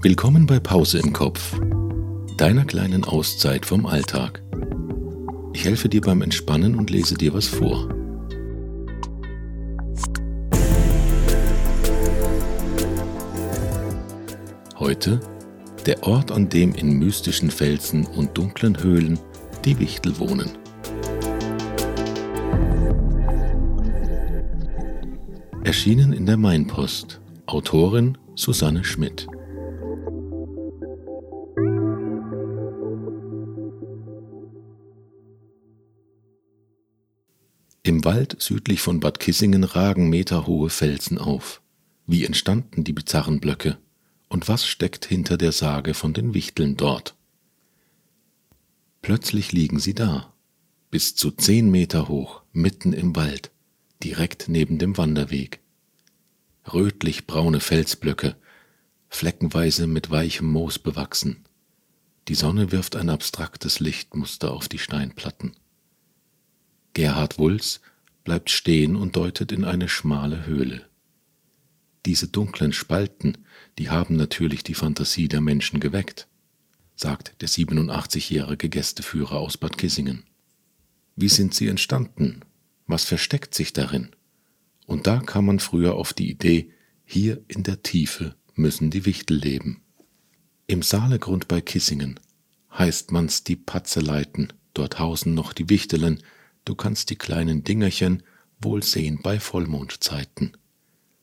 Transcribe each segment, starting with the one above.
Willkommen bei Pause im Kopf, deiner kleinen Auszeit vom Alltag. Ich helfe dir beim Entspannen und lese dir was vor. Heute der Ort, an dem in mystischen Felsen und dunklen Höhlen die Wichtel wohnen. Erschienen in der Mainpost. Autorin Susanne Schmidt. Im Wald südlich von Bad Kissingen ragen meterhohe Felsen auf. Wie entstanden die bizarren Blöcke? Und was steckt hinter der Sage von den Wichteln dort? Plötzlich liegen sie da, bis zu zehn Meter hoch, mitten im Wald, direkt neben dem Wanderweg. Rötlich-braune Felsblöcke, fleckenweise mit weichem Moos bewachsen. Die Sonne wirft ein abstraktes Lichtmuster auf die Steinplatten. Gerhard Wulz bleibt stehen und deutet in eine schmale Höhle. Diese dunklen Spalten, die haben natürlich die Fantasie der Menschen geweckt, sagt der 87-jährige Gästeführer aus Bad Kissingen. Wie sind sie entstanden? Was versteckt sich darin? Und da kam man früher auf die Idee, hier in der Tiefe müssen die Wichtel leben. Im Saalegrund bei Kissingen heißt man's die Patzeleiten, dort hausen noch die Wichtelen, du kannst die kleinen Dingerchen wohl sehen bei Vollmondzeiten.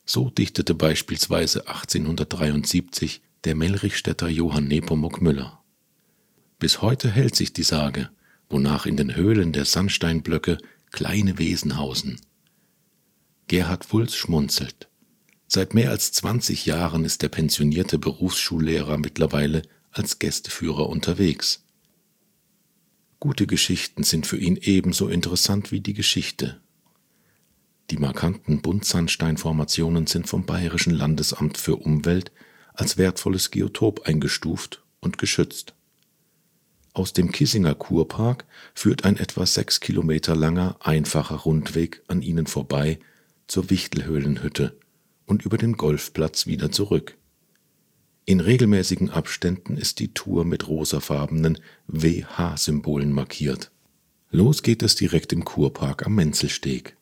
So dichtete beispielsweise 1873 der Melrichstädter Johann Nepomuk Müller. Bis heute hält sich die Sage, wonach in den Höhlen der Sandsteinblöcke kleine Wesen hausen. Gerhard Wulz schmunzelt. Seit mehr als 20 Jahren ist der pensionierte Berufsschullehrer mittlerweile als Gästeführer unterwegs. Gute Geschichten sind für ihn ebenso interessant wie die Geschichte. Die markanten Buntsandsteinformationen sind vom Bayerischen Landesamt für Umwelt als wertvolles Geotop eingestuft und geschützt. Aus dem Kissinger Kurpark führt ein etwa sechs Kilometer langer, einfacher Rundweg an ihnen vorbei zur Wichtelhöhlenhütte und über den Golfplatz wieder zurück. In regelmäßigen Abständen ist die Tour mit rosafarbenen WH-Symbolen markiert. Los geht es direkt im Kurpark am Menzelsteg.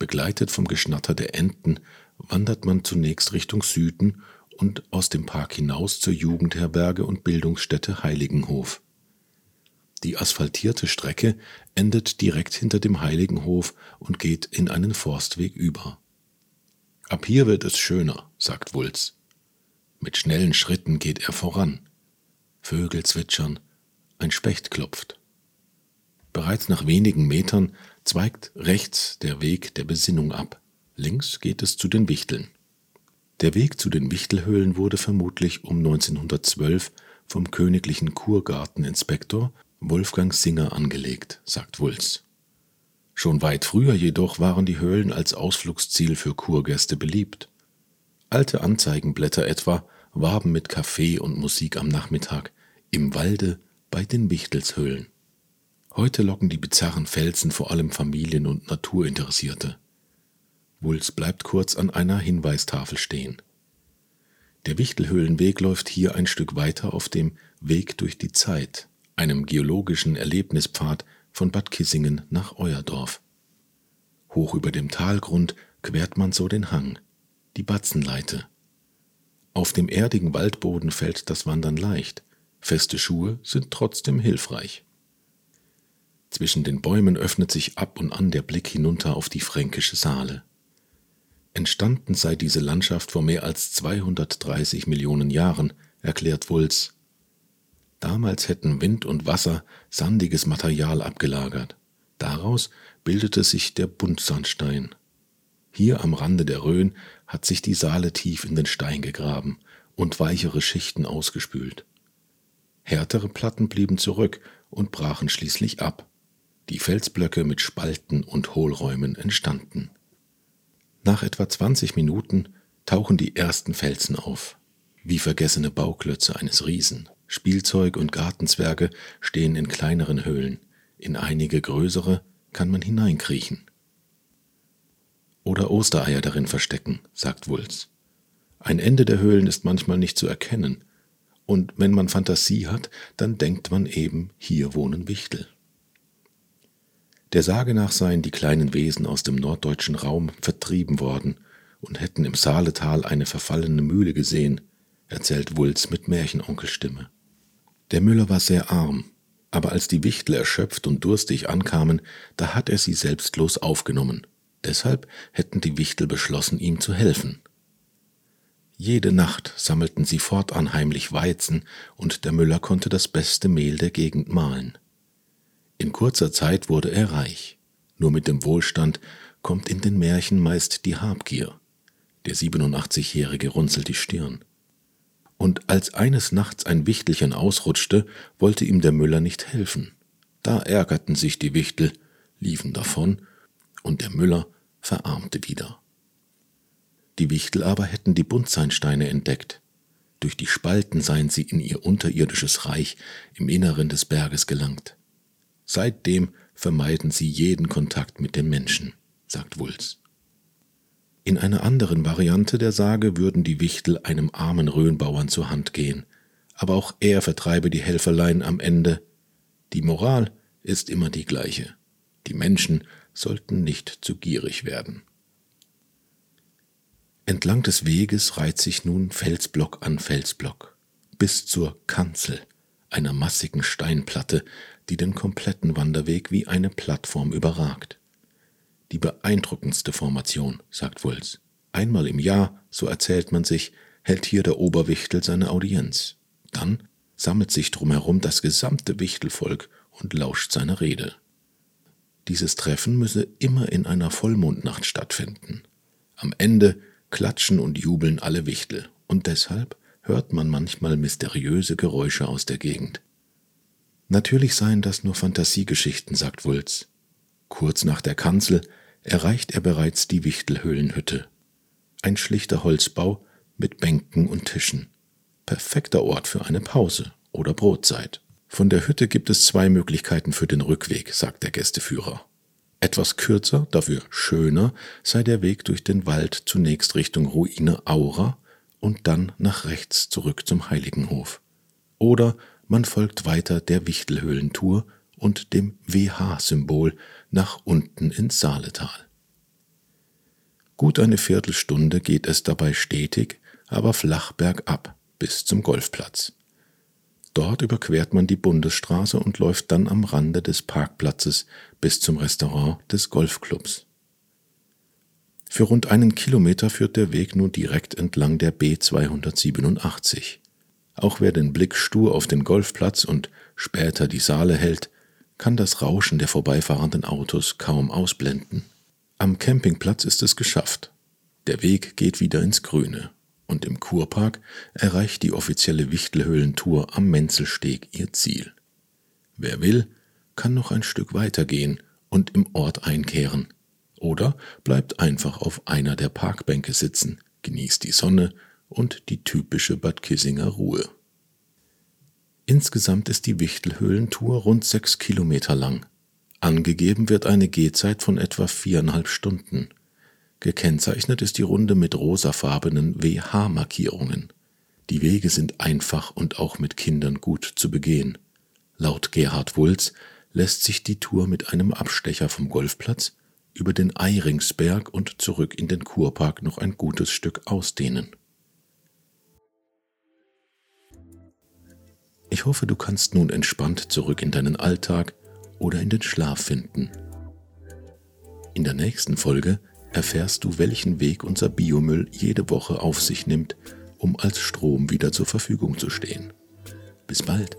Begleitet vom Geschnatter der Enten wandert man zunächst Richtung Süden und aus dem Park hinaus zur Jugendherberge und Bildungsstätte Heiligenhof. Die asphaltierte Strecke endet direkt hinter dem Heiligenhof und geht in einen Forstweg über. Ab hier wird es schöner, sagt Wulz. Mit schnellen Schritten geht er voran. Vögel zwitschern, ein Specht klopft. Bereits nach wenigen Metern zweigt rechts der Weg der Besinnung ab. Links geht es zu den Wichteln. Der Weg zu den Wichtelhöhlen wurde vermutlich um 1912 vom königlichen Kurgarteninspektor Wolfgang Singer angelegt, sagt Wulz. Schon weit früher jedoch waren die Höhlen als Ausflugsziel für Kurgäste beliebt. Alte Anzeigenblätter etwa warben mit Kaffee und Musik am Nachmittag im Walde bei den Wichtelshöhlen. Heute locken die bizarren Felsen vor allem Familien und Naturinteressierte. Wulz bleibt kurz an einer Hinweistafel stehen. Der Wichtelhöhlenweg läuft hier ein Stück weiter auf dem Weg durch die Zeit, einem geologischen Erlebnispfad von Bad Kissingen nach Euerdorf. Hoch über dem Talgrund quert man so den Hang die Batzenleite. Auf dem erdigen Waldboden fällt das Wandern leicht, feste Schuhe sind trotzdem hilfreich. Zwischen den Bäumen öffnet sich ab und an der Blick hinunter auf die fränkische Saale. Entstanden sei diese Landschaft vor mehr als 230 Millionen Jahren, erklärt Wulz. Damals hätten Wind und Wasser sandiges Material abgelagert. Daraus bildete sich der Buntsandstein. Hier am Rande der Rhön hat sich die Saale tief in den Stein gegraben und weichere Schichten ausgespült. Härtere Platten blieben zurück und brachen schließlich ab. Die Felsblöcke mit Spalten und Hohlräumen entstanden. Nach etwa 20 Minuten tauchen die ersten Felsen auf, wie vergessene Bauklötze eines Riesen. Spielzeug und Gartenzwerge stehen in kleineren Höhlen, in einige größere kann man hineinkriechen oder Ostereier darin verstecken, sagt Wulz. Ein Ende der Höhlen ist manchmal nicht zu erkennen, Und wenn man Fantasie hat, dann denkt man eben, hier wohnen Wichtel. Der Sage nach seien die kleinen Wesen aus dem norddeutschen Raum vertrieben worden und hätten im Saaletal eine verfallene Mühle gesehen, erzählt Wulz mit Märchenonkelstimme. Der Müller war sehr arm, aber als die Wichtel erschöpft und durstig ankamen, da hat er sie selbstlos aufgenommen. Deshalb hätten die Wichtel beschlossen, ihm zu helfen. Jede Nacht sammelten sie fortan heimlich Weizen, und der Müller konnte das beste Mehl der Gegend mahlen. In kurzer Zeit wurde er reich. Nur mit dem Wohlstand kommt in den Märchen meist die Habgier. Der 87-Jährige runzelt die Stirn. Und als eines Nachts ein Wichtelchen ausrutschte, wollte ihm der Müller nicht helfen. Da ärgerten sich die Wichtel, liefen davon, und der Müller verarmte wieder. Die Wichtel aber hätten die Buntsandsteine entdeckt. Durch die Spalten seien sie in ihr unterirdisches Reich im Inneren des Berges gelangt. Seitdem vermeiden sie jeden Kontakt mit dem Menschen, sagt Wulz. In einer anderen Variante der Sage würden die Wichtel einem armen Röhnbauern zur Hand gehen, aber auch er vertreibe die Helferlein am Ende. Die Moral ist immer die gleiche. Die Menschen sollten nicht zu gierig werden. Entlang des Weges reiht sich nun Felsblock an Felsblock bis zur Kanzel, einer massigen Steinplatte, die den kompletten Wanderweg wie eine Plattform überragt. Die beeindruckendste Formation, sagt Wulz. Einmal im Jahr, so erzählt man sich, hält hier der Oberwichtel seine Audienz. Dann sammelt sich drumherum das gesamte Wichtelvolk und lauscht seiner Rede. Dieses Treffen müsse immer in einer Vollmondnacht stattfinden. Am Ende klatschen und jubeln alle Wichtel, und deshalb hört man manchmal mysteriöse Geräusche aus der Gegend. Natürlich seien das nur Fantasiegeschichten, sagt Wulz. Kurz nach der Kanzel erreicht er bereits die Wichtelhöhlenhütte. Ein schlichter Holzbau mit Bänken und Tischen. Perfekter Ort für eine Pause oder Brotzeit. Von der Hütte gibt es zwei Möglichkeiten für den Rückweg, sagt der Gästeführer. Etwas kürzer, dafür schöner, sei der Weg durch den Wald zunächst Richtung Ruine Aura und dann nach rechts zurück zum Heiligenhof. Oder man folgt weiter der Wichtelhöhlentour und dem WH-Symbol nach unten ins Saaletal. Gut eine Viertelstunde geht es dabei stetig, aber flach bergab bis zum Golfplatz. Dort überquert man die Bundesstraße und läuft dann am Rande des Parkplatzes bis zum Restaurant des Golfclubs. Für rund einen Kilometer führt der Weg nun direkt entlang der B 287. Auch wer den Blick stur auf den Golfplatz und später die Saale hält, kann das Rauschen der vorbeifahrenden Autos kaum ausblenden. Am Campingplatz ist es geschafft. Der Weg geht wieder ins Grüne und im Kurpark erreicht die offizielle Wichtelhöhlentour am Menzelsteg ihr Ziel. Wer will, kann noch ein Stück weitergehen und im Ort einkehren. Oder bleibt einfach auf einer der Parkbänke sitzen, genießt die Sonne und die typische Bad Kissinger Ruhe. Insgesamt ist die Wichtelhöhlentour rund sechs Kilometer lang. Angegeben wird eine Gehzeit von etwa viereinhalb Stunden. Gekennzeichnet ist die Runde mit rosafarbenen WH-Markierungen. Die Wege sind einfach und auch mit Kindern gut zu begehen. Laut Gerhard Wulz lässt sich die Tour mit einem Abstecher vom Golfplatz über den Eiringsberg und zurück in den Kurpark noch ein gutes Stück ausdehnen. Ich hoffe, du kannst nun entspannt zurück in deinen Alltag oder in den Schlaf finden. In der nächsten Folge erfährst du, welchen Weg unser Biomüll jede Woche auf sich nimmt, um als Strom wieder zur Verfügung zu stehen. Bis bald.